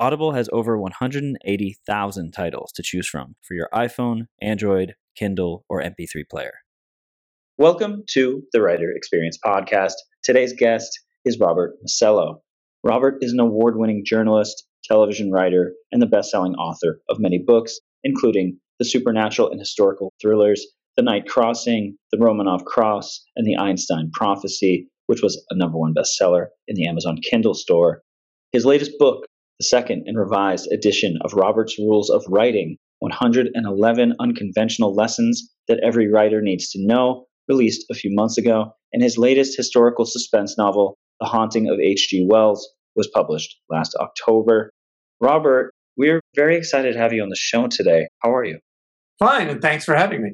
Audible has over 180,000 titles to choose from for your iPhone, Android, Kindle, or MP3 player. Welcome to the Writer Experience Podcast. Today's guest is Robert Masello. Robert is an award winning journalist, television writer, and the best selling author of many books, including the supernatural and historical thrillers The Night Crossing, The Romanov Cross, and The Einstein Prophecy, which was a number one bestseller in the Amazon Kindle store. His latest book, the second and revised edition of Robert's Rules of Writing 111 Unconventional Lessons That Every Writer Needs to Know, released a few months ago, and his latest historical suspense novel, The Haunting of H.G. Wells, was published last October. Robert, we're very excited to have you on the show today. How are you? Fine, and thanks for having me.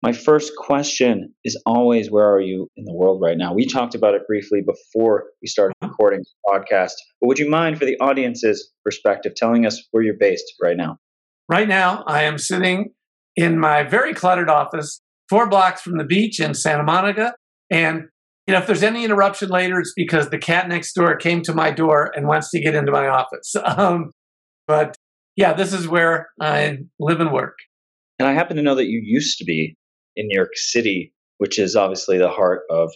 My first question is always where are you in the world right now? We talked about it briefly before we started recording the podcast, but would you mind, for the audience's perspective, telling us where you're based right now? Right now, I am sitting in my very cluttered office, four blocks from the beach in Santa Monica. And you know, if there's any interruption later, it's because the cat next door came to my door and wants to get into my office. Um, but yeah, this is where I live and work. And I happen to know that you used to be in New York City, which is obviously the heart of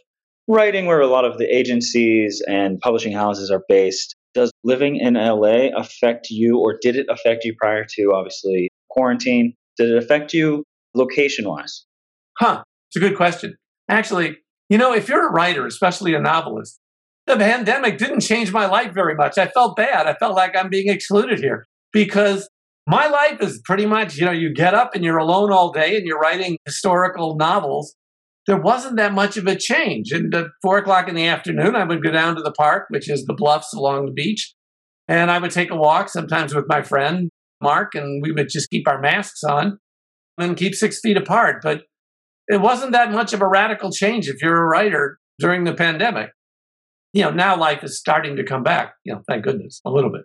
writing, where a lot of the agencies and publishing houses are based. Does living in LA affect you, or did it affect you prior to obviously quarantine? Did it affect you location wise? Huh, it's a good question. Actually, you know, if you're a writer, especially a novelist, the pandemic didn't change my life very much. I felt bad. I felt like I'm being excluded here because my life is pretty much, you know, you get up and you're alone all day and you're writing historical novels. There wasn't that much of a change. And at four o'clock in the afternoon, I would go down to the park, which is the bluffs along the beach, and I would take a walk, sometimes with my friend Mark, and we would just keep our masks on and keep six feet apart. But it wasn't that much of a radical change if you're a writer during the pandemic. You know, now life is starting to come back, you know, thank goodness, a little bit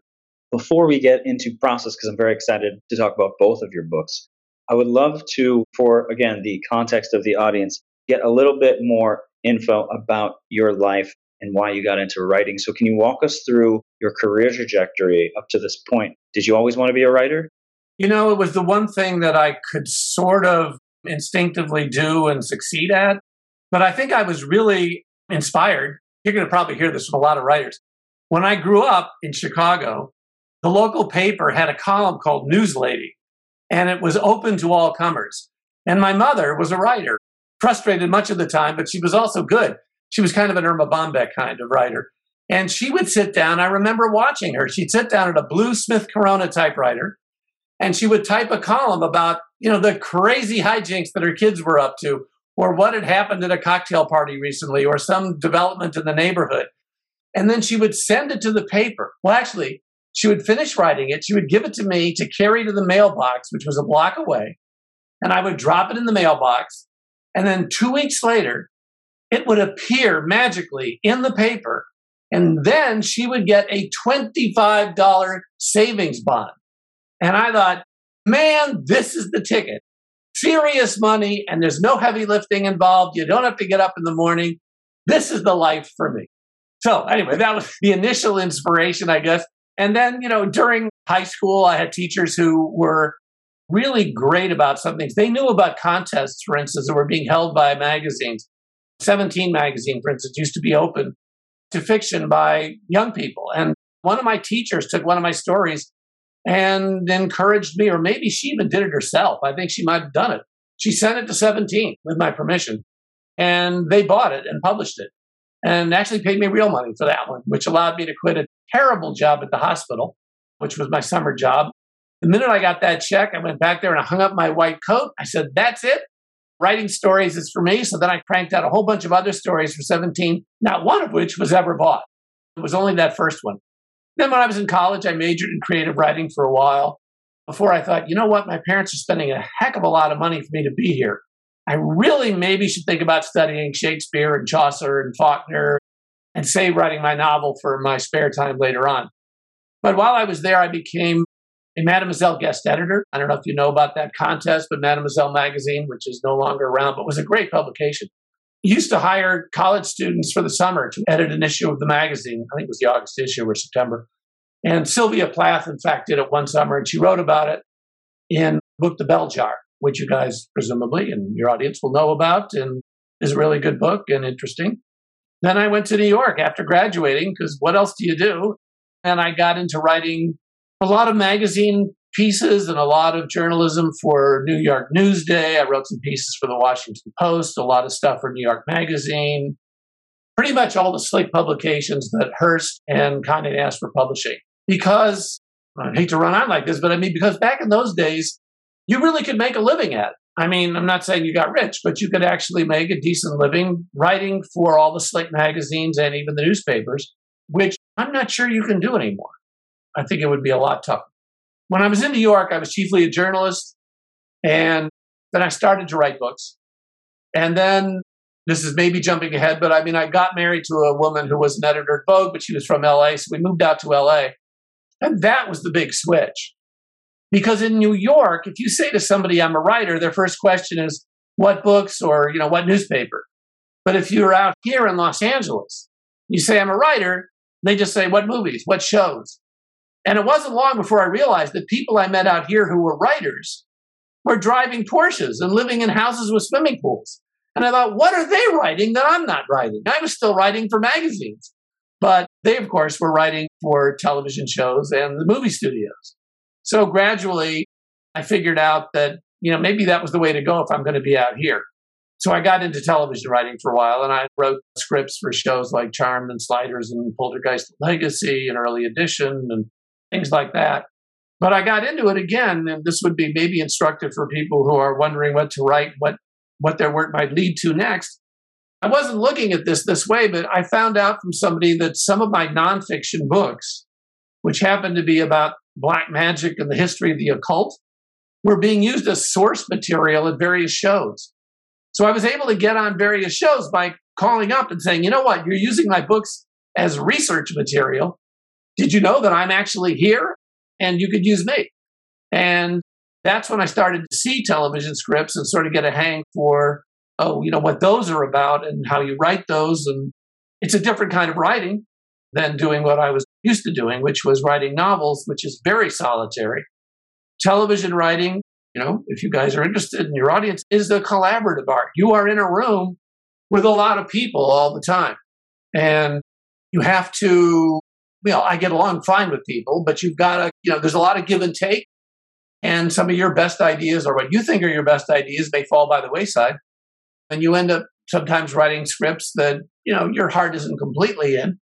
before we get into process, because I'm very excited to talk about both of your books, I would love to, for again, the context of the audience, get a little bit more info about your life and why you got into writing. So, can you walk us through your career trajectory up to this point? Did you always want to be a writer? You know, it was the one thing that I could sort of instinctively do and succeed at. But I think I was really inspired. You're going to probably hear this from a lot of writers. When I grew up in Chicago, the local paper had a column called News Lady, and it was open to all comers. And my mother was a writer, frustrated much of the time, but she was also good. She was kind of an Erma Bombeck kind of writer. And she would sit down. I remember watching her. She'd sit down at a blue Smith Corona typewriter and she would type a column about, you know, the crazy hijinks that her kids were up to, or what had happened at a cocktail party recently, or some development in the neighborhood. And then she would send it to the paper. Well, actually, she would finish writing it. She would give it to me to carry to the mailbox, which was a block away. And I would drop it in the mailbox. And then two weeks later, it would appear magically in the paper. And then she would get a $25 savings bond. And I thought, man, this is the ticket. Serious money, and there's no heavy lifting involved. You don't have to get up in the morning. This is the life for me. So, anyway, that was the initial inspiration, I guess. And then, you know, during high school, I had teachers who were really great about some things. They knew about contests, for instance, that were being held by magazines. 17 magazine, for instance, used to be open to fiction by young people. And one of my teachers took one of my stories and encouraged me, or maybe she even did it herself. I think she might have done it. She sent it to 17 with my permission, and they bought it and published it and actually paid me real money for that one, which allowed me to quit a terrible job at the hospital, which was my summer job. The minute I got that check, I went back there and I hung up my white coat. I said, That's it. Writing stories is for me. So then I cranked out a whole bunch of other stories for 17, not one of which was ever bought. It was only that first one. Then when I was in college, I majored in creative writing for a while before I thought, you know what, my parents are spending a heck of a lot of money for me to be here. I really maybe should think about studying Shakespeare and Chaucer and Faulkner and say writing my novel for my spare time later on. But while I was there, I became a Mademoiselle guest editor. I don't know if you know about that contest, but Mademoiselle magazine, which is no longer around, but was a great publication, used to hire college students for the summer to edit an issue of the magazine. I think it was the August issue or September. And Sylvia Plath, in fact, did it one summer, and she wrote about it in book The Bell Jar, which you guys presumably and your audience will know about, and is a really good book and interesting. Then I went to New York after graduating because what else do you do? And I got into writing a lot of magazine pieces and a lot of journalism for New York Newsday. I wrote some pieces for the Washington Post, a lot of stuff for New York Magazine, pretty much all the slick publications that Hearst and Condé Nast were publishing. Because I hate to run on like this, but I mean, because back in those days, you really could make a living at. I mean, I'm not saying you got rich, but you could actually make a decent living writing for all the slick magazines and even the newspapers, which I'm not sure you can do anymore. I think it would be a lot tougher. When I was in New York, I was chiefly a journalist, and then I started to write books. And then this is maybe jumping ahead, but I mean, I got married to a woman who was an editor at Vogue, but she was from LA. So we moved out to LA. And that was the big switch. Because in New York, if you say to somebody, I'm a writer, their first question is, what books or, you know, what newspaper? But if you're out here in Los Angeles, you say, I'm a writer, they just say, what movies, what shows? And it wasn't long before I realized that people I met out here who were writers were driving Porsches and living in houses with swimming pools. And I thought, what are they writing that I'm not writing? I was still writing for magazines. But they, of course, were writing for television shows and the movie studios. So gradually, I figured out that, you know, maybe that was the way to go if I'm going to be out here. So I got into television writing for a while and I wrote scripts for shows like Charmed and Sliders and Poltergeist Legacy and Early Edition and things like that. But I got into it again, and this would be maybe instructive for people who are wondering what to write, what what their work might lead to next. I wasn't looking at this this way, but I found out from somebody that some of my nonfiction books, which happened to be about black magic and the history of the occult, were being used as source material at various shows. So I was able to get on various shows by calling up and saying, you know what, you're using my books as research material. Did you know that I'm actually here and you could use me? And that's when I started to see television scripts and sort of get a hang for, oh, you know, what those are about and how you write those. And it's a different kind of writing than doing what I was used to doing, which was writing novels, which is very solitary. Television writing, you know, if you guys are interested in your audience, is the collaborative art. You are in a room with a lot of people all the time. And you have to you know, I get along fine with people, but you've got to, you know, there's a lot of give and take. And some of your best ideas or what you think are your best ideas may fall by the wayside. And you end up sometimes writing scripts that, you know, your heart isn't completely in.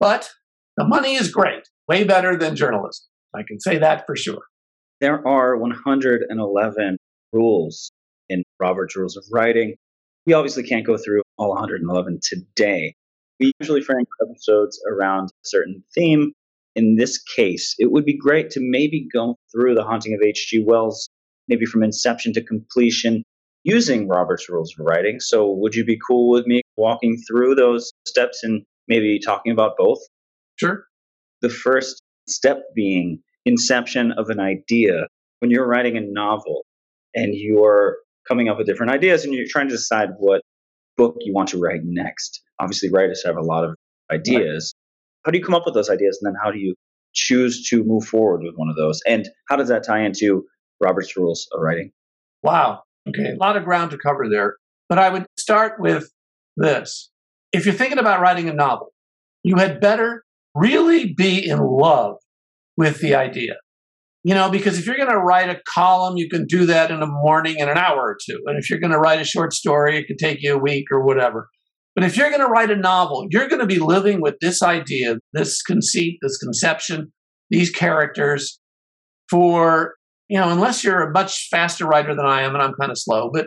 But the money is great, way better than journalism. I can say that for sure. There are 111 rules in Robert's Rules of Writing. We obviously can't go through all 111 today, we usually frame episodes around a certain theme. In this case, it would be great to maybe go through the haunting of H.G. Wells, maybe from inception to completion, using Robert's rules of writing. So, would you be cool with me walking through those steps and maybe talking about both? Sure. The first step being inception of an idea. When you're writing a novel and you're coming up with different ideas and you're trying to decide what book you want to write next. Obviously, writers have a lot of ideas. Right. How do you come up with those ideas, and then how do you choose to move forward with one of those? And how does that tie into Robert's rules of writing? Wow. Okay, a lot of ground to cover there. But I would start with this. If you're thinking about writing a novel, you had better really be in love with the idea. You know, because if you're going to write a column, you can do that in a morning in an hour or two. And if you're going to write a short story, it could take you a week or whatever. But if you're going to write a novel, you're going to be living with this idea, this conceit, this conception, these characters for, you know, unless you're a much faster writer than I am, and I'm kind of slow, but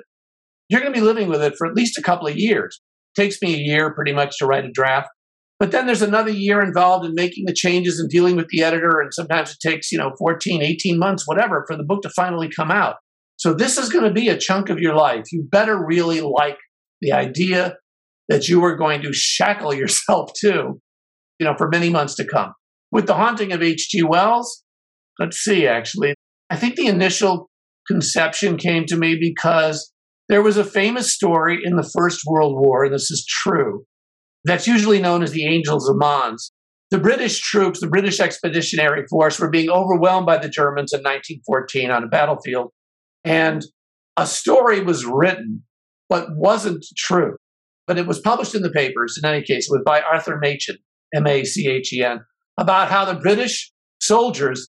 you're going to be living with it for at least a couple of years. It takes me a year pretty much to write a draft. But then there's another year involved in making the changes and dealing with the editor. And sometimes it takes, you know, 14, 18 months, whatever, for the book to finally come out. So this is going to be a chunk of your life. You better really like the idea that you are going to shackle yourself to, you know, for many months to come. With the haunting of H.G. Wells, let's see, actually, I think the initial conception came to me because there was a famous story in the First World War, and this is true, that's usually known as the Angels of Mons. The British troops, the British Expeditionary Force, were being overwhelmed by the Germans in 1914 on a battlefield. And a story was written, but wasn't true. But it was published in the papers, in any case. It was by Arthur Machen, M A C H E N, about how the British soldiers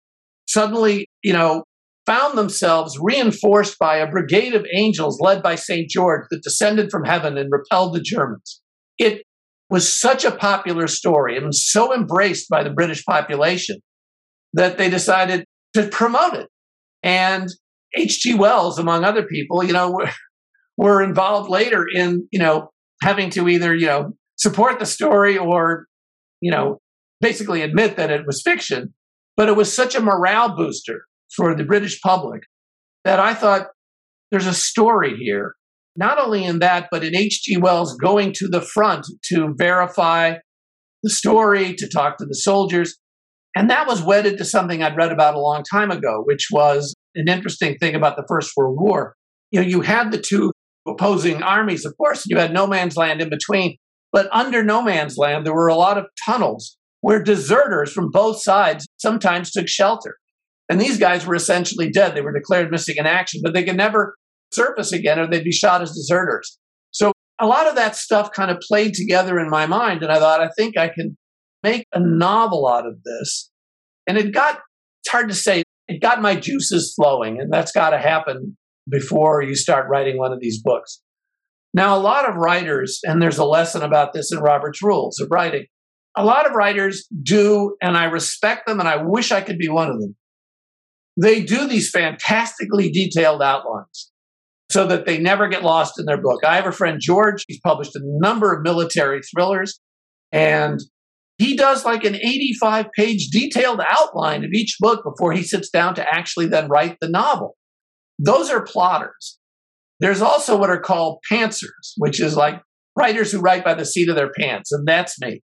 suddenly, you know, found themselves reinforced by a brigade of angels led by St. George that descended from heaven and repelled the Germans. It was such a popular story and so embraced by the British population that they decided to promote it. And H.G. Wells, among other people, you know, were, were involved later in, you know, having to either, you know, support the story or, you know, basically admit that it was fiction. But it was such a morale booster for the British public that I thought there's a story here not only in that, but in H.G. Wells going to the front to verify the story, to talk to the soldiers. And that was wedded to something I'd read about a long time ago, which was an interesting thing about the First World War. You know, you had the two opposing armies, of course, you had no man's land in between. But under no man's land, there were a lot of tunnels where deserters from both sides sometimes took shelter. And these guys were essentially dead. They were declared missing in action, but they could never surface again or they'd be shot as deserters. So a lot of that stuff kind of played together in my mind. And I thought, I think I can make a novel out of this. And it got, it's hard to say, it got my juices flowing. And that's got to happen before you start writing one of these books. Now, a lot of writers, and there's a lesson about this in Robert's Rules of Writing, a lot of writers do, and I respect them, and I wish I could be one of them. They do these fantastically detailed outlines so that they never get lost in their book. I have a friend, George, he's published a number of military thrillers, and he does like an 85 page detailed outline of each book before he sits down to actually then write the novel. Those are plotters. There's also what are called pantsers, which is like writers who write by the seat of their pants, and that's me.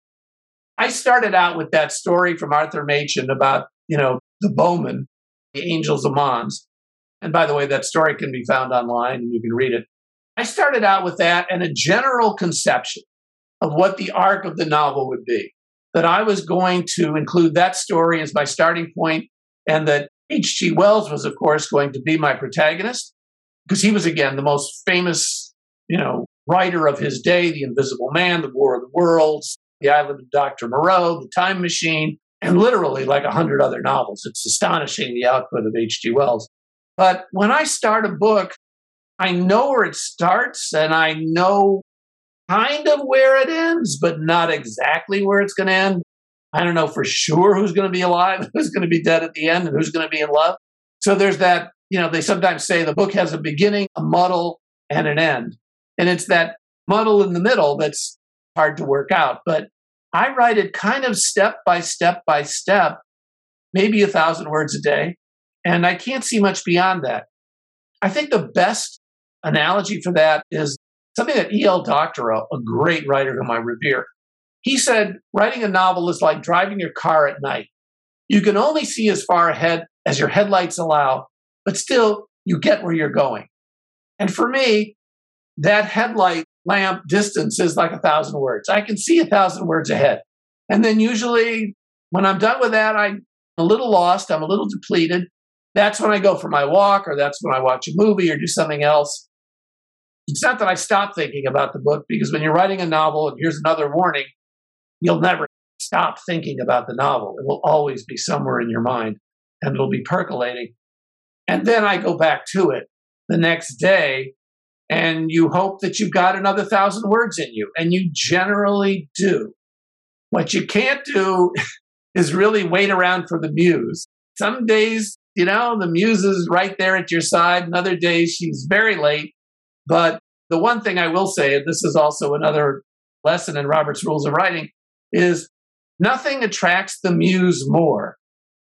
I started out with that story from Arthur Machen about, you know, the bowmen, the angels of Mons. And by the way, that story can be found online and you can read it. I started out with that and a general conception of what the arc of the novel would be. That I was going to include that story as my starting point, and that H.G. Wells was, of course, going to be my protagonist, because he was, again, the most famous, you know, writer of his day The Invisible Man, The War of the Worlds, The Island of Dr. Moreau, The Time Machine, and literally like a hundred other novels. It's astonishing the output of H.G. Wells. But when I start a book, I know where it starts and I know kind of where it ends, but not exactly where it's going to end. I don't know for sure who's going to be alive, who's going to be dead at the end, and who's going to be in love. So there's that, you know, they sometimes say the book has a beginning, a muddle, and an end. And it's that muddle in the middle that's hard to work out. But I write it kind of step by step by step, maybe a thousand words a day. And I can't see much beyond that. I think the best analogy for that is something that E.L. Doctorow, a great writer whom I revere, he said, writing a novel is like driving your car at night. You can only see as far ahead as your headlights allow, but still you get where you're going. And for me, that headlight lamp distance is like a thousand words. I can see a thousand words ahead. And then usually when I'm done with that, I'm a little lost, I'm a little depleted, that's when I go for my walk or that's when I watch a movie or do something else. It's not that I stop thinking about the book because when you're writing a novel, and here's another warning, you'll never stop thinking about the novel. It will always be somewhere in your mind and it'll be percolating. And then I go back to it the next day and you hope that you've got another thousand words in you. And you generally do. What you can't do is really wait around for the muse. Some days you know, the muse is right there at your side. Another day, she's very late. But the one thing I will say, and this is also another lesson in Robert's Rules of Writing, is nothing attracts the muse more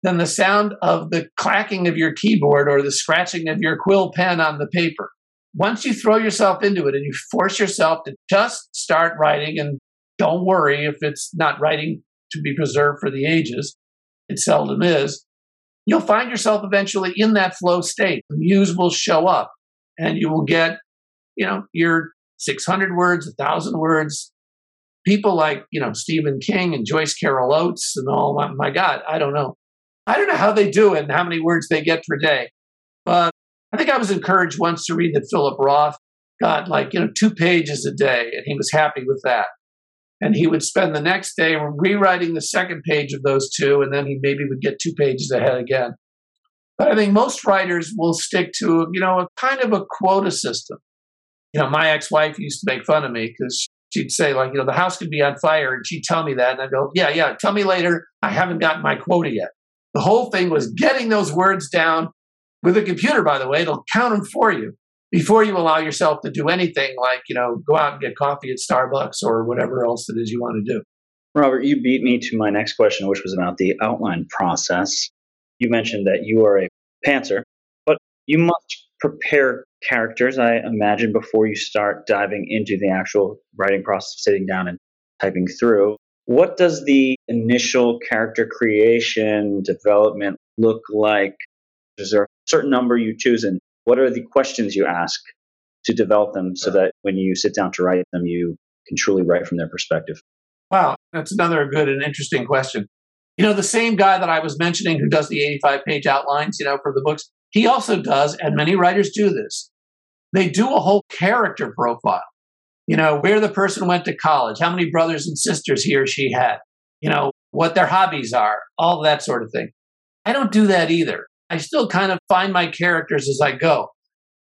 than the sound of the clacking of your keyboard or the scratching of your quill pen on the paper. Once you throw yourself into it and you force yourself to just start writing, and don't worry if it's not writing to be preserved for the ages, it seldom is, you'll find yourself eventually in that flow state. The muse will show up and you will get, you know, your 600 words, 1,000 words. People like, you know, Stephen King and Joyce Carol Oates and all, my God, I don't know. I don't know how they do it and how many words they get per day. But I think I was encouraged once to read that Philip Roth got like, you know, two pages a day, and he was happy with that. And he would spend the next day rewriting the second page of those two, and then he maybe would get two pages ahead again. But I think most writers will stick to, you know, a kind of a quota system. You know, my ex-wife used to make fun of me because she'd say, like, you know, the house could be on fire, and she'd tell me that, and I'd go, yeah, yeah, tell me later. I haven't gotten my quota yet. The whole thing was getting those words down with a computer, by the way, it'll count them for you before you allow yourself to do anything like, you know, go out and get coffee at Starbucks or whatever else it is you want to do. Robert, you beat me to my next question, which was about the outline process. You mentioned that you are a pantser, but you must prepare characters, I imagine, before you start diving into the actual writing process, sitting down and typing through. What does the initial character creation development look like? Is there a certain number you choose, and what are the questions you ask to develop them so that when you sit down to write them, you can truly write from their perspective? Wow, that's another good and interesting question. You know, the same guy that I was mentioning who does the 85 page outlines, you know, for the books, he also does, and many writers do this. They do a whole character profile you know, where the person went to college, how many brothers and sisters he or she had, you know, what their hobbies are, all that sort of thing. I don't do that either. I still kind of find my characters as I go.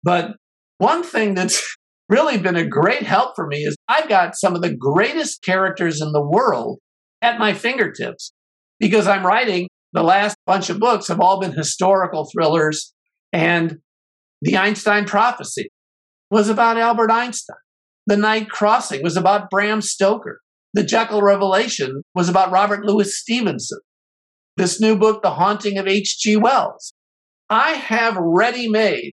But one thing that's really been a great help for me is I've got some of the greatest characters in the world at my fingertips because I'm writing the last bunch of books have all been historical thrillers and the Einstein prophecy was about Albert Einstein. The Night Crossing was about Bram Stoker. The Jekyll Revelation was about Robert Louis Stevenson. This new book, The Haunting of H.G. Wells. I have ready made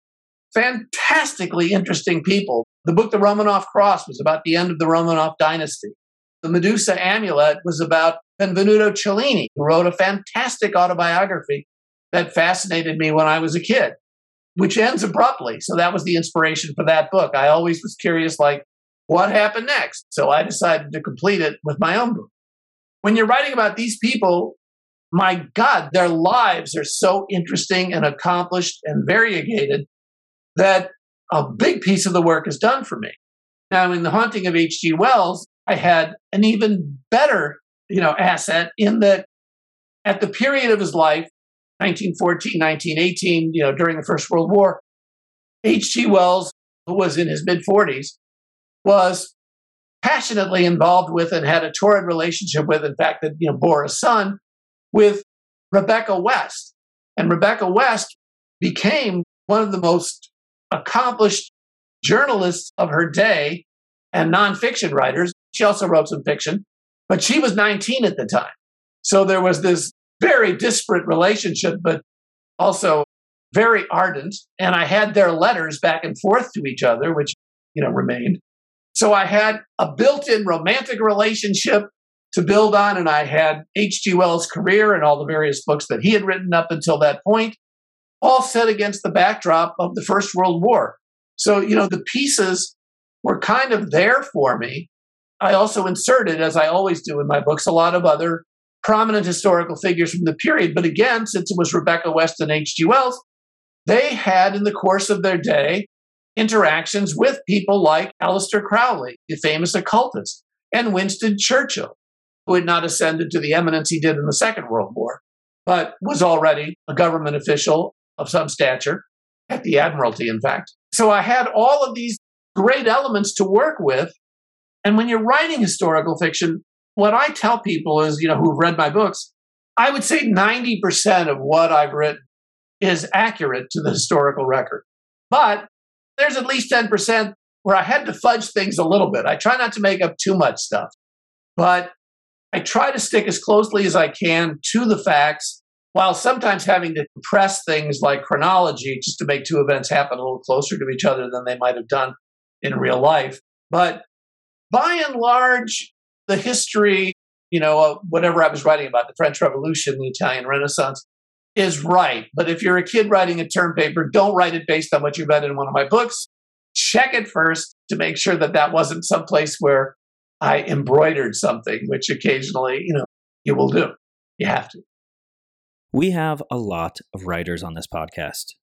fantastically interesting people. The book, The Romanov Cross, was about the end of the Romanov dynasty. The Medusa Amulet was about Benvenuto Cellini, who wrote a fantastic autobiography that fascinated me when I was a kid, which ends abruptly. So that was the inspiration for that book. I always was curious, like, what happened next? So I decided to complete it with my own book. When you're writing about these people, my God, their lives are so interesting and accomplished and variegated that a big piece of the work is done for me. Now, in The Haunting of H.G. Wells, I had an even better, you know, asset in that at the period of his life, 1914, 1918, you know, during the First World War, H.G. Wells, who was in his mid 40s, was passionately involved with and had a torrid relationship with, in fact, that you know bore a son with Rebecca West. And Rebecca West became one of the most accomplished journalists of her day and nonfiction writers. She also wrote some fiction, but she was 19 at the time. So there was this very disparate relationship, but also very ardent. And I had their letters back and forth to each other, which, you know, remained. So I had a built in romantic relationship to build on, and I had H.G. Wells' career and all the various books that he had written up until that point, all set against the backdrop of the First World War. So, you know, the pieces were kind of there for me. I also inserted, as I always do in my books, a lot of other prominent historical figures from the period. But again, since it was Rebecca West and H.G. Wells, they had, in the course of their day, interactions with people like Aleister Crowley, the famous occultist, and Winston Churchill, who had not ascended to the eminence he did in the Second World War, but was already a government official of some stature at the Admiralty, in fact. So I had all of these great elements to work with. And when you're writing historical fiction, what I tell people is, you know, who've read my books, I would say 90% of what I've written is accurate to the historical record. But there's at least 10% where I had to fudge things a little bit. I try not to make up too much stuff, but I try to stick as closely as I can to the facts while sometimes having to compress things like chronology just to make two events happen a little closer to each other than they might have done in real life. But by and large, the history, you know, whatever I was writing about, the French Revolution, the Italian Renaissance, is right. But if you're a kid writing a term paper, don't write it based on what you read in one of my books. Check it first to make sure that that wasn't someplace where I embroidered something, which occasionally, you know, you will do. You have to. We have a lot of writers on this podcast.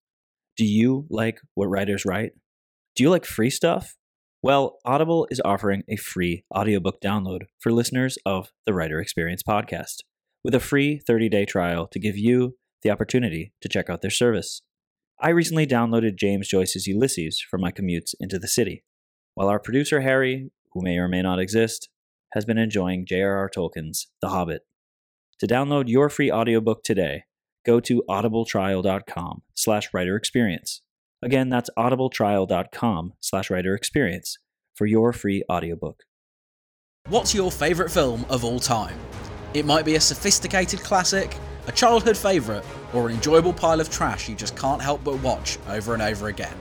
Do you like what writers write? Do you like free stuff? Well, Audible is offering a free audiobook download for listeners of the Writer Experience podcast with a free 30 day trial to give you the opportunity to check out their service. I recently downloaded James Joyce's Ulysses for my commutes into the city, while our producer Harry, who may or may not exist, has been enjoying J.R.R. Tolkien's The Hobbit. To download your free audiobook today, go to audibletrial.com slash writer experience Again, that's audibletrial.com slash writer experience for your free audiobook. What's your favourite film of all time? It might be a sophisticated classic, a childhood favourite, or an enjoyable pile of trash you just can't help but watch over and over again.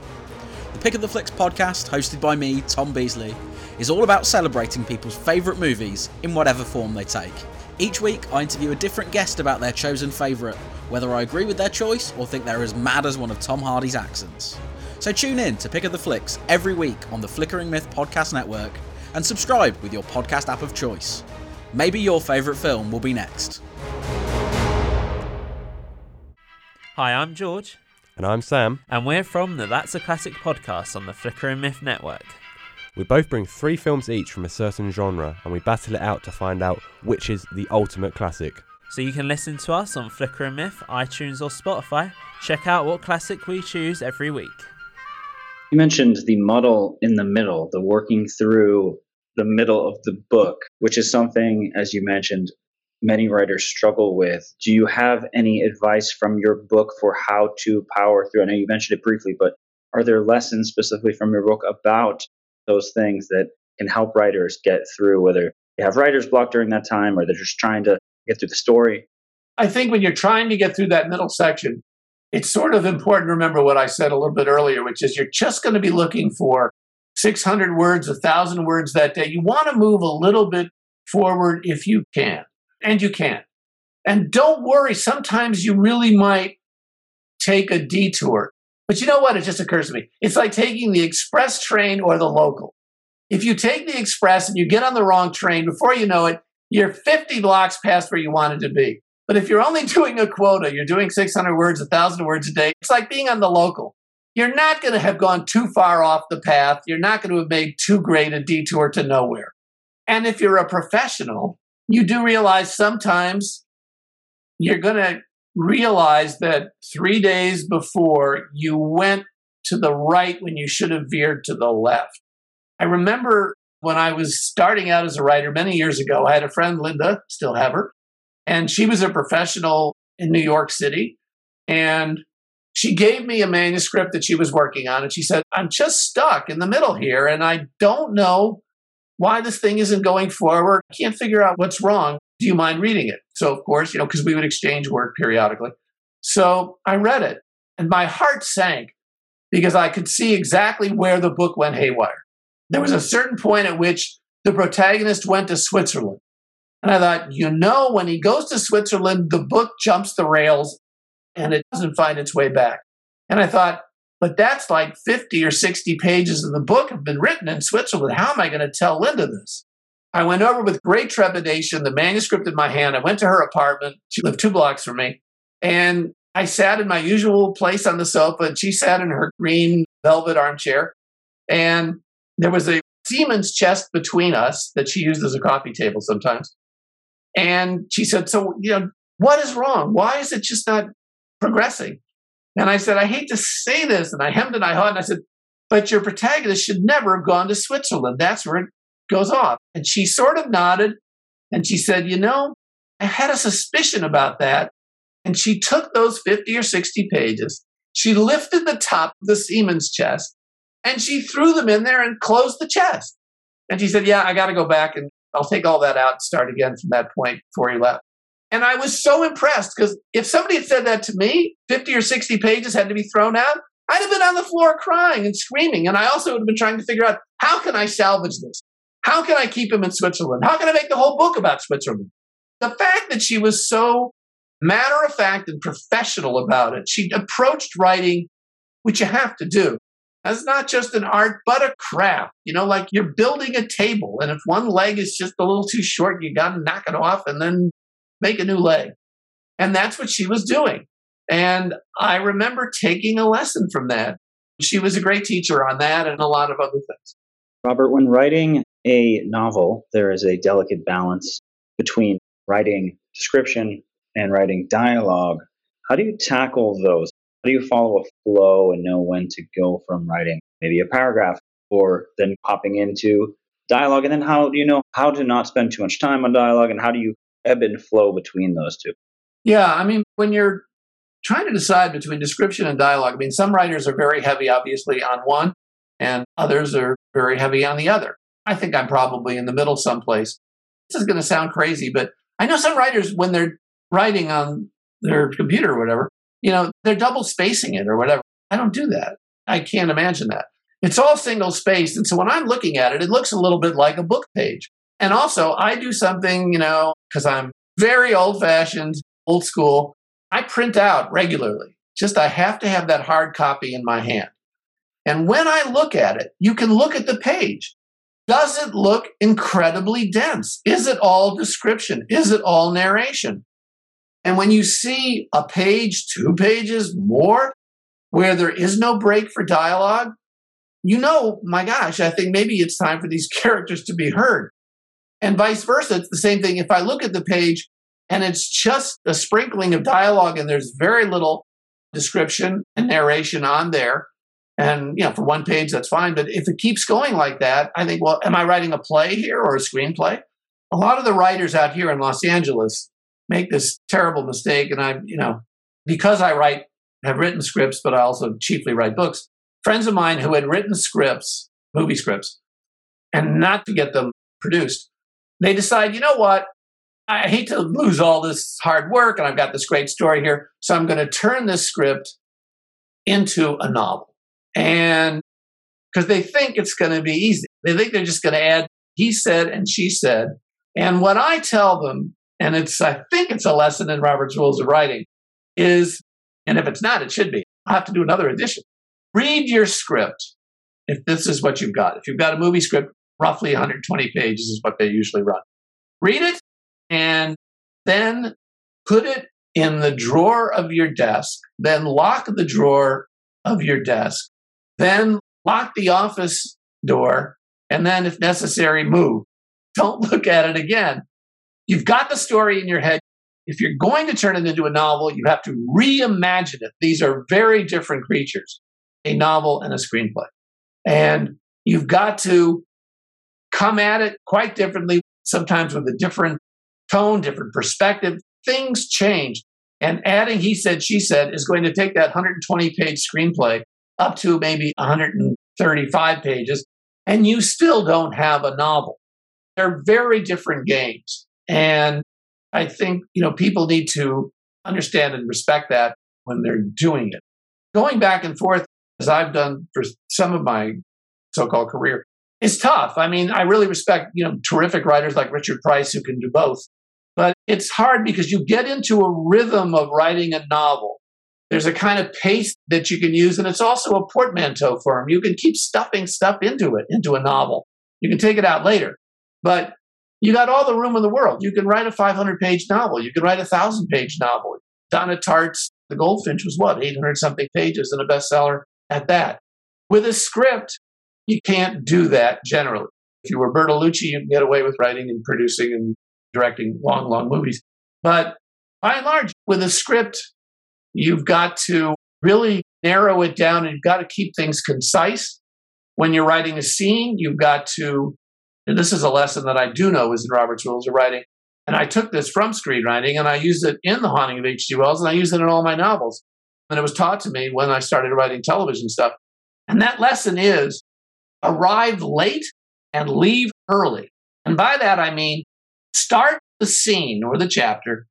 The Pick of the Flicks podcast, hosted by me, Tom Beasley, is all about celebrating people's favourite movies in whatever form they take. Each week, I interview a different guest about their chosen favourite, whether I agree with their choice or think they're as mad as one of Tom Hardy's accents. So tune in to Pick of the Flicks every week on the Flickering Myth Podcast Network and subscribe with your podcast app of choice. Maybe your favourite film will be next. Hi, I'm George. And I'm Sam. And we're from the That's a Classic podcast on the Flickering Myth Network. We both bring three films each from a certain genre and we battle it out to find out which is the ultimate classic. So you can listen to us on Flickering Myth, iTunes, or Spotify. Check out what classic we choose every week. You mentioned the muddle in the middle, the working through the middle of the book, which is something, as you mentioned, many writers struggle with. Do you have any advice from your book for how to power through? I know you mentioned it briefly, but are there lessons specifically from your book about those things that can help writers get through whether they have writer's block during that time or they're just trying to get through the story. I think when you're trying to get through that middle section, it's sort of important to remember what I said a little bit earlier, which is you're just going to be looking for 600 words, 1,000 words that day. You want to move a little bit forward if you can, and you can. And don't worry, sometimes you really might take a detour. But you know what? It just occurs to me. It's like taking the express train or the local. If you take the express and you get on the wrong train, before you know it, you're 50 blocks past where you wanted to be. But if you're only doing a quota, you're doing 600 words, 1,000 words a day, it's like being on the local. You're not going to have gone too far off the path. You're not going to have made too great a detour to nowhere. And if you're a professional, you do realize sometimes you're going to realize that three days before you went to the right when you should have veered to the left. I remember when I was starting out as a writer many years ago, I had a friend, Linda, still have her, and she was a professional in New York City. And she gave me a manuscript that she was working on. And she said, I'm just stuck in the middle here, and I don't know why this thing isn't going forward. I can't figure out what's wrong. Do you mind reading it? So, of course, you know, because we would exchange work periodically. So I read it, and my heart sank because I could see exactly where the book went haywire there was a certain point at which the protagonist went to Switzerland. And I thought, you know, when he goes to Switzerland, the book jumps the rails and it doesn't find its way back. And I thought, but that's like 50 or 60 pages of the book have been written in Switzerland. How am I going to tell Linda this? I went over with great trepidation, the manuscript in my hand. I went to her apartment. She lived two blocks from me. And I sat in my usual place on the sofa, and she sat in her green velvet armchair. And there was a seaman's chest between us that she used as a coffee table sometimes. And she said, So, you know, what is wrong? Why is it just not progressing? And I said, I hate to say this. And I hemmed and I hawed. And I said, But your protagonist should never have gone to Switzerland. That's where it goes off. And she sort of nodded and she said, You know, I had a suspicion about that. And she took those 50 or 60 pages. She lifted the top of the seaman's chest and she threw them in there and closed the chest. And she said, Yeah, I got to go back and I'll take all that out and start again from that point before he left. And I was so impressed because if somebody had said that to me, 50 or 60 pages had to be thrown out, I'd have been on the floor crying and screaming. And I also would have been trying to figure out how can I salvage this? How can I keep him in Switzerland? How can I make the whole book about Switzerland? The fact that she was so matter of fact and professional about it, she approached writing, which you have to do, as not just an art, but a craft. You know, like you're building a table, and if one leg is just a little too short, you got to knock it off and then make a new leg. And that's what she was doing. And I remember taking a lesson from that. She was a great teacher on that and a lot of other things. Robert, when writing a novel, there is a delicate balance between writing description and writing dialogue. How do you tackle those? How do you follow a flow and know when to go from writing maybe a paragraph or then popping into dialogue? And then how do you know how to not spend too much time on dialogue and how do you ebb and flow between those two? Yeah, I mean, when you're trying to decide between description and dialogue, I mean, some writers are very heavy, obviously, on one, and others are very heavy on the other. I think I'm probably in the middle someplace. This is going to sound crazy, but I know some writers, when they're writing on their computer or whatever, you know, they're double spacing it or whatever. I don't do that. I can't imagine that. It's all single spaced. And so when I'm looking at it, it looks a little bit like a book page. And also, I do something, you know, because I'm very old fashioned, old school. I print out regularly. Just I have to have that hard copy in my hand. And when I look at it, you can look at the page. Does it look incredibly dense? Is it all description? Is it all narration? And when you see a page, two pages, more, where there is no break for dialogue, you know, my gosh, I think maybe it's time for these characters to be heard. And vice versa, it's the same thing. If I look at the page and it's just a sprinkling of dialogue and there's very little description and narration on there, and you know, for one page, that's fine. But if it keeps going like that, I think, well, am I writing a play here or a screenplay? A lot of the writers out here in Los Angeles make this terrible mistake. And I, you know, because I write, have written scripts, but I also chiefly write books. Friends of mine who had written scripts, movie scripts, and not to get them produced, they decide, you know what? I hate to lose all this hard work, and I've got this great story here. So I'm going to turn this script into a novel. And because they think it's going to be easy, they think they're just going to add he said and she said. And what I tell them and it's I think it's a lesson in Robert's Rules of Writing, is, and if it's not, it should be. I'll have to do another edition. Read your script if this is what you've got. If you've got a movie script, roughly 120 pages is what they usually run. Read it and then put it in the drawer of your desk, then lock the drawer of your desk, then lock the office door, and then, if necessary, move. Don't look at it again You've got the story in your head. If you're going to turn it into a novel, you have to reimagine it. These are very different creatures a novel and a screenplay. And you've got to come at it quite differently, sometimes with a different tone, different perspective. Things change. And adding he said, she said is going to take that 120 page screenplay up to maybe 135 pages, and you still don't have a novel. They're very different games. And I think, you know, people need to understand and respect that when they're doing it. Going back and forth, as I've done for some of my so called career, is tough. I mean, I really respect, you know, terrific writers like Richard Price who can do both. But it's hard because you get into a rhythm of writing a novel. There's a kind of paste that you can use, and it's also a portmanteau form. You can keep stuffing stuff into it, into a novel. You can take it out later. But you got all the room in the world. You can write a 500 page novel. You can write a thousand page novel. Donna Tartt's The Goldfinch was what, 800 something pages and a bestseller at that. With a script, you can't do that generally. If you were Bertolucci, you can get away with writing and producing and directing long, long movies. But by and large, with a script, you've got to really narrow it down and you've got to keep things concise. When you're writing a scene, you've got to and this is a lesson that I do know is in Robert's Rules of Writing. And I took this from screenwriting and I used it in The Haunting of H.G. Wells and I used it in all my novels. And it was taught to me when I started writing television stuff. And that lesson is arrive late and leave early. And by that, I mean start the scene or the chapter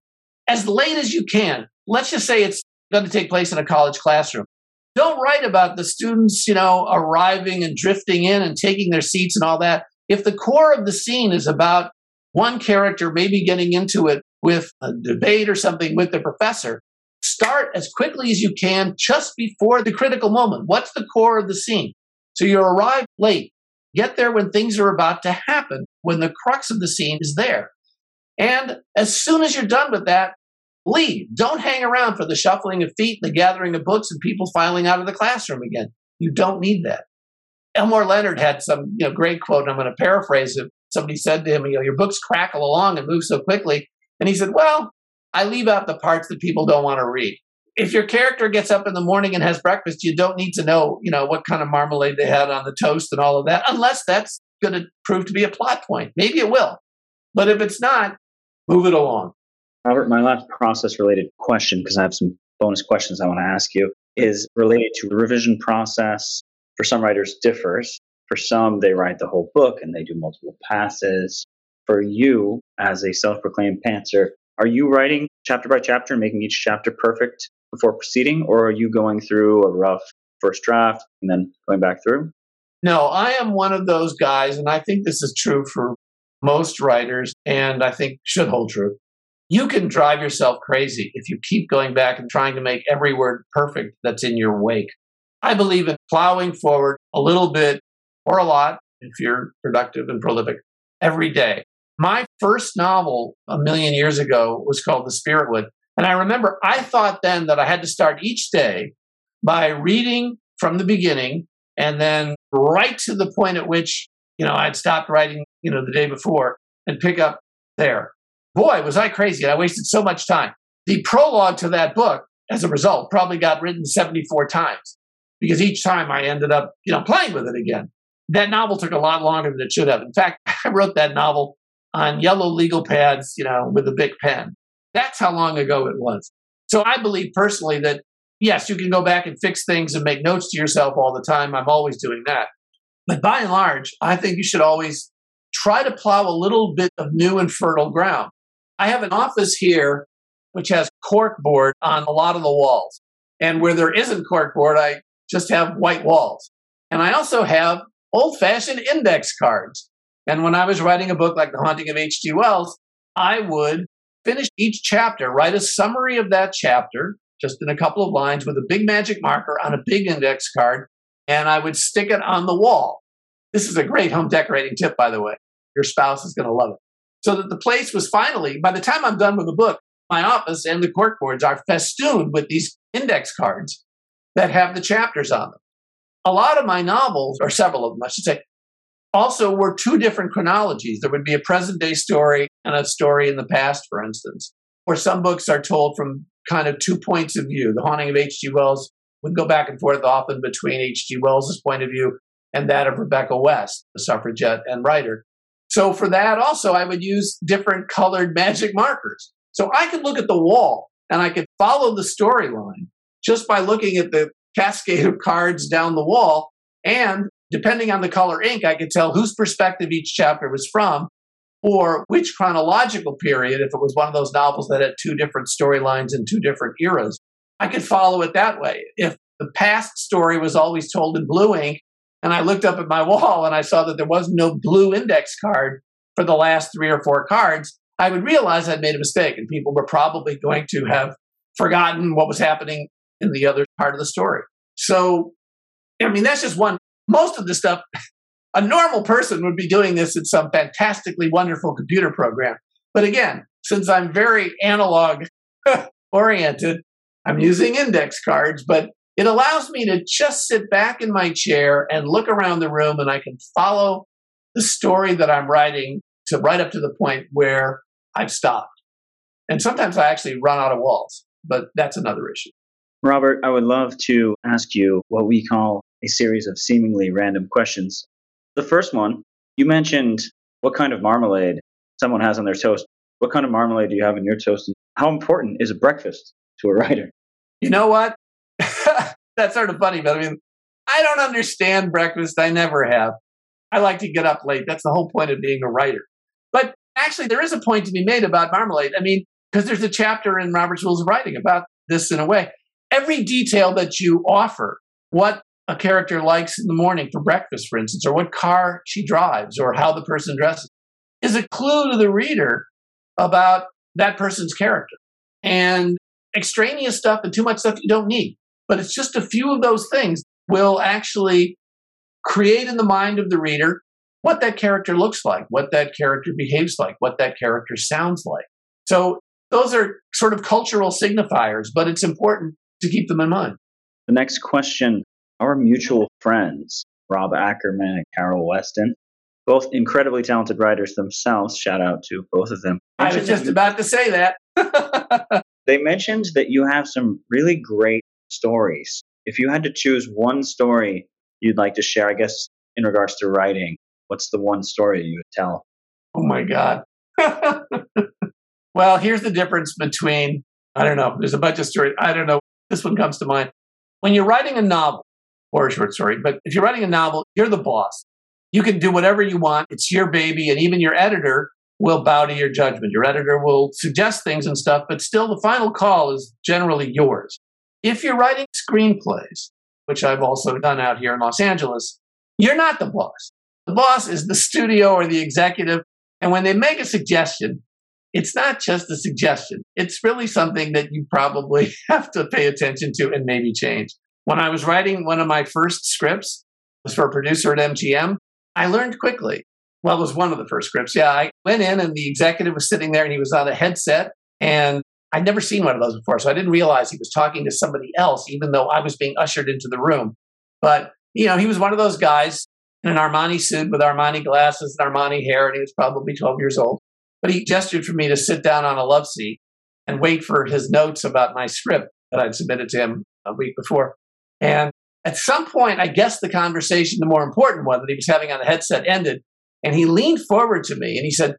as late as you can. Let's just say it's going to take place in a college classroom. Don't write about the students, you know, arriving and drifting in and taking their seats and all that. If the core of the scene is about one character maybe getting into it with a debate or something with the professor, start as quickly as you can just before the critical moment. What's the core of the scene? So you arrive late. Get there when things are about to happen, when the crux of the scene is there. And as soon as you're done with that, leave. Don't hang around for the shuffling of feet, the gathering of books, and people filing out of the classroom again. You don't need that. Elmore Leonard had some you know, great quote, and I'm going to paraphrase it. Somebody said to him, you know, your books crackle along and move so quickly. And he said, well, I leave out the parts that people don't want to read. If your character gets up in the morning and has breakfast, you don't need to know, you know, what kind of marmalade they had on the toast and all of that, unless that's going to prove to be a plot point. Maybe it will. But if it's not, move it along. Robert, my last process related question, because I have some bonus questions I want to ask you, is related to revision process. For some writers, differs. For some, they write the whole book and they do multiple passes. For you, as a self proclaimed pantser, are you writing chapter by chapter making each chapter perfect before proceeding, or are you going through a rough first draft and then going back through? No, I am one of those guys, and I think this is true for most writers, and I think should hold true. You can drive yourself crazy if you keep going back and trying to make every word perfect that's in your wake. I believe in plowing forward a little bit or a lot if you're productive and prolific every day. My first novel a million years ago was called The Spiritwood. And I remember I thought then that I had to start each day by reading from the beginning and then right to the point at which, you know, I'd stopped writing, you know, the day before and pick up there. Boy, was I crazy. I wasted so much time. The prologue to that book, as a result, probably got written 74 times because each time I ended up, you know, playing with it again. That novel took a lot longer than it should have. In fact, I wrote that novel on yellow legal pads, you know, with a big pen. That's how long ago it was. So I believe personally that yes, you can go back and fix things and make notes to yourself all the time. I'm always doing that. But by and large, I think you should always try to plow a little bit of new and fertile ground. I have an office here which has corkboard on a lot of the walls. And where there isn't corkboard, I just have white walls. And I also have old fashioned index cards. And when I was writing a book like The Haunting of H.G. Wells, I would finish each chapter, write a summary of that chapter, just in a couple of lines with a big magic marker on a big index card, and I would stick it on the wall. This is a great home decorating tip, by the way. Your spouse is going to love it. So that the place was finally, by the time I'm done with the book, my office and the corkboards are festooned with these index cards that have the chapters on them. A lot of my novels, or several of them, I should say, also were two different chronologies. There would be a present day story and a story in the past, for instance. Or some books are told from kind of two points of view. The Haunting of H.G. Wells would go back and forth often between H.G. Wells's point of view and that of Rebecca West, the suffragette and writer. So for that also, I would use different colored magic markers. So I could look at the wall and I could follow the storyline just by looking at the cascade of cards down the wall and depending on the color ink, I could tell whose perspective each chapter was from or which chronological period, if it was one of those novels that had two different storylines in two different eras. I could follow it that way. If the past story was always told in blue ink, and I looked up at my wall and I saw that there was no blue index card for the last three or four cards, I would realize I'd made a mistake and people were probably going to have forgotten what was happening in the other part of the story. So, I mean, that's just one most of the stuff, a normal person would be doing this in some fantastically wonderful computer program. But again, since I'm very analog oriented, I'm using index cards, but it allows me to just sit back in my chair and look around the room and I can follow the story that I'm writing to right up to the point where I've stopped. And sometimes I actually run out of walls, but that's another issue. Robert, I would love to ask you what we call a series of seemingly random questions. The first one, you mentioned what kind of marmalade someone has on their toast. What kind of marmalade do you have in your toast? How important is a breakfast to a writer? You know what? That's sort of funny, but I mean, I don't understand breakfast. I never have. I like to get up late. That's the whole point of being a writer. But actually, there is a point to be made about marmalade. I mean, because there's a chapter in Robert's Rules of Writing about this in a way. Every detail that you offer, what a character likes in the morning for breakfast, for instance, or what car she drives, or how the person dresses, is a clue to the reader about that person's character. And extraneous stuff and too much stuff you don't need. But it's just a few of those things will actually create in the mind of the reader what that character looks like, what that character behaves like, what that character sounds like. So those are sort of cultural signifiers, but it's important to keep them in mind. The next question our mutual friends, Rob Ackerman and Carol Weston, both incredibly talented writers themselves. Shout out to both of them. I was just about to say that. they mentioned that you have some really great stories. If you had to choose one story you'd like to share, I guess, in regards to writing, what's the one story you would tell? Oh my God. well, here's the difference between, I don't know, there's a bunch of stories. I don't know. This one comes to mind. When you're writing a novel or a short story, but if you're writing a novel, you're the boss. You can do whatever you want. It's your baby. And even your editor will bow to your judgment. Your editor will suggest things and stuff, but still the final call is generally yours. If you're writing screenplays, which I've also done out here in Los Angeles, you're not the boss. The boss is the studio or the executive. And when they make a suggestion, it's not just a suggestion. It's really something that you probably have to pay attention to and maybe change. When I was writing one of my first scripts, was for a producer at MGM, I learned quickly. Well, it was one of the first scripts. Yeah, I went in and the executive was sitting there and he was on a headset and I'd never seen one of those before. So I didn't realize he was talking to somebody else, even though I was being ushered into the room. But, you know, he was one of those guys in an Armani suit with Armani glasses and Armani hair, and he was probably 12 years old. But he gestured for me to sit down on a love seat and wait for his notes about my script that I'd submitted to him a week before. And at some point, I guess the conversation, the more important one that he was having on the headset, ended. And he leaned forward to me and he said,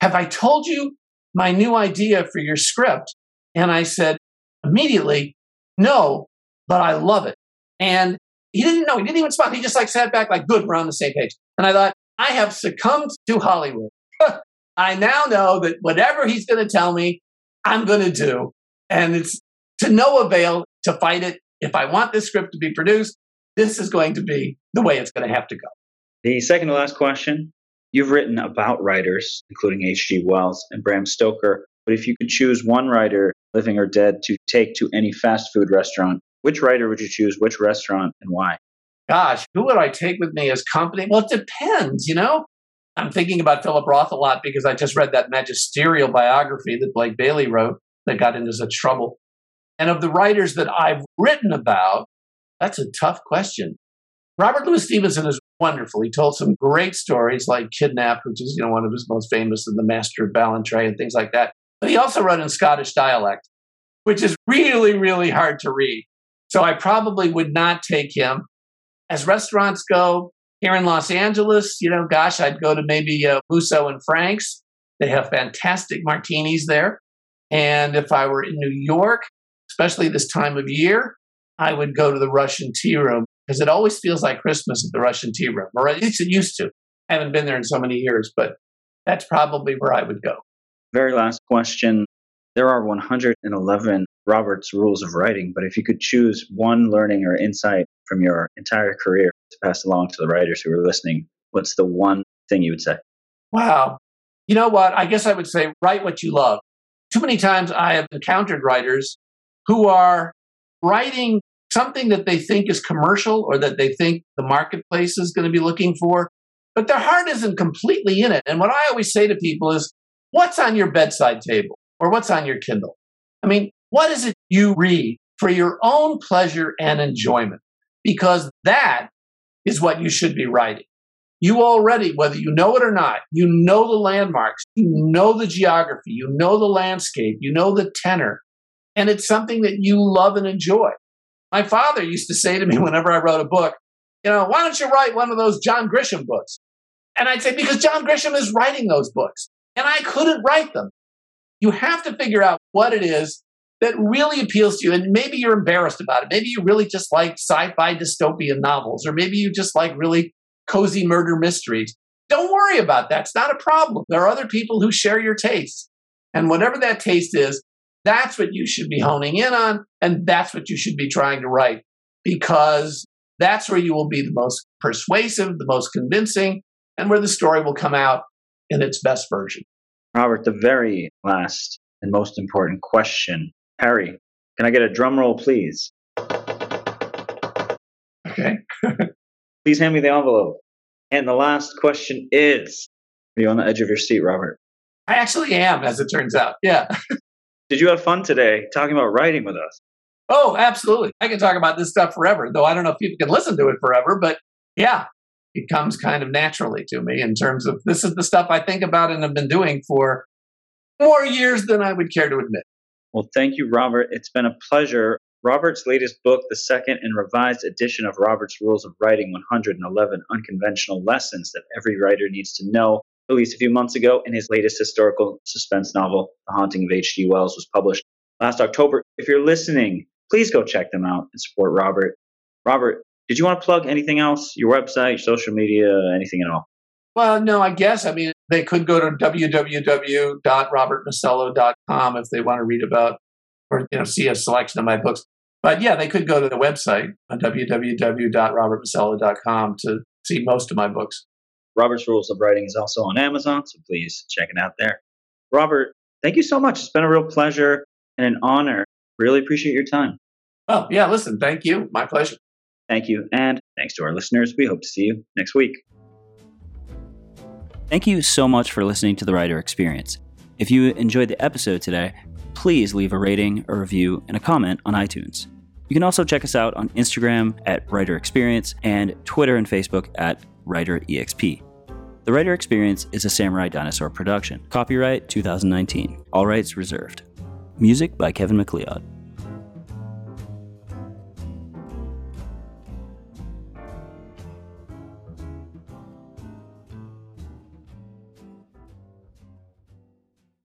Have I told you my new idea for your script? And I said immediately, No, but I love it. And he didn't know. He didn't even respond. He just like sat back, like, Good, we're on the same page. And I thought, I have succumbed to Hollywood. I now know that whatever he's going to tell me, I'm going to do. And it's to no avail to fight it. If I want this script to be produced, this is going to be the way it's going to have to go. The second to last question You've written about writers, including H.G. Wells and Bram Stoker, but if you could choose one writer, living or dead, to take to any fast food restaurant, which writer would you choose, which restaurant, and why? Gosh, who would I take with me as company? Well, it depends, you know? I'm thinking about Philip Roth a lot because I just read that magisterial biography that Blake Bailey wrote that got into such trouble. And of the writers that I've written about, that's a tough question. Robert Louis Stevenson is wonderful. He told some great stories like Kidnapped, which is you know one of his most famous, and The Master of Ballantrae and things like that. But he also wrote in Scottish dialect, which is really, really hard to read. So I probably would not take him. As restaurants go, here in Los Angeles, you know, gosh, I'd go to maybe uh, Musso and Frank's. They have fantastic martinis there. And if I were in New York, especially this time of year, I would go to the Russian Tea Room because it always feels like Christmas at the Russian Tea Room, or at least it used to. I haven't been there in so many years, but that's probably where I would go. Very last question. There are 111 Robert's rules of writing, but if you could choose one learning or insight from your entire career to pass along to the writers who are listening, what's the one thing you would say? Wow. You know what? I guess I would say write what you love. Too many times I have encountered writers who are writing something that they think is commercial or that they think the marketplace is going to be looking for, but their heart isn't completely in it. And what I always say to people is, what's on your bedside table or what's on your Kindle? I mean, what is it you read for your own pleasure and enjoyment? Because that is what you should be writing. You already, whether you know it or not, you know the landmarks, you know the geography, you know the landscape, you know the tenor, and it's something that you love and enjoy. My father used to say to me whenever I wrote a book, you know, why don't you write one of those John Grisham books? And I'd say, because John Grisham is writing those books, and I couldn't write them. You have to figure out what it is that really appeals to you. And maybe you're embarrassed about it. Maybe you really just like sci fi dystopian novels, or maybe you just like really cozy murder mysteries. Don't worry about that. It's not a problem. There are other people who share your taste. And whatever that taste is, that's what you should be honing in on. And that's what you should be trying to write because that's where you will be the most persuasive, the most convincing, and where the story will come out in its best version. Robert, the very last and most important question. Harry, can I get a drum roll, please? Okay. please hand me the envelope. And the last question is Are you on the edge of your seat, Robert? I actually am, as it turns out. Yeah. Did you have fun today talking about writing with us? Oh, absolutely. I can talk about this stuff forever, though I don't know if people can listen to it forever, but yeah, it comes kind of naturally to me in terms of this is the stuff I think about and have been doing for more years than I would care to admit. Well, thank you, Robert. It's been a pleasure. Robert's latest book, the second and revised edition of Robert's Rules of Writing 111 Unconventional Lessons That Every Writer Needs to Know, released a few months ago, and his latest historical suspense novel, The Haunting of H.G. Wells, was published last October. If you're listening, please go check them out and support Robert. Robert, did you want to plug anything else? Your website, social media, anything at all? Well, no, I guess. I mean, they could go to www.robertmasello.com if they want to read about or you know see a selection of my books. But yeah, they could go to the website uh, on www.robertmasello.com to see most of my books. Robert's Rules of Writing is also on Amazon, so please check it out there. Robert, thank you so much. It's been a real pleasure and an honor. Really appreciate your time. Well, yeah, listen, thank you. My pleasure. Thank you. And thanks to our listeners. We hope to see you next week. Thank you so much for listening to the Writer Experience. If you enjoyed the episode today, please leave a rating, a review, and a comment on iTunes. You can also check us out on Instagram at Writer Experience and Twitter and Facebook at Writer EXP. The Writer Experience is a Samurai Dinosaur production. Copyright 2019. All rights reserved. Music by Kevin MacLeod.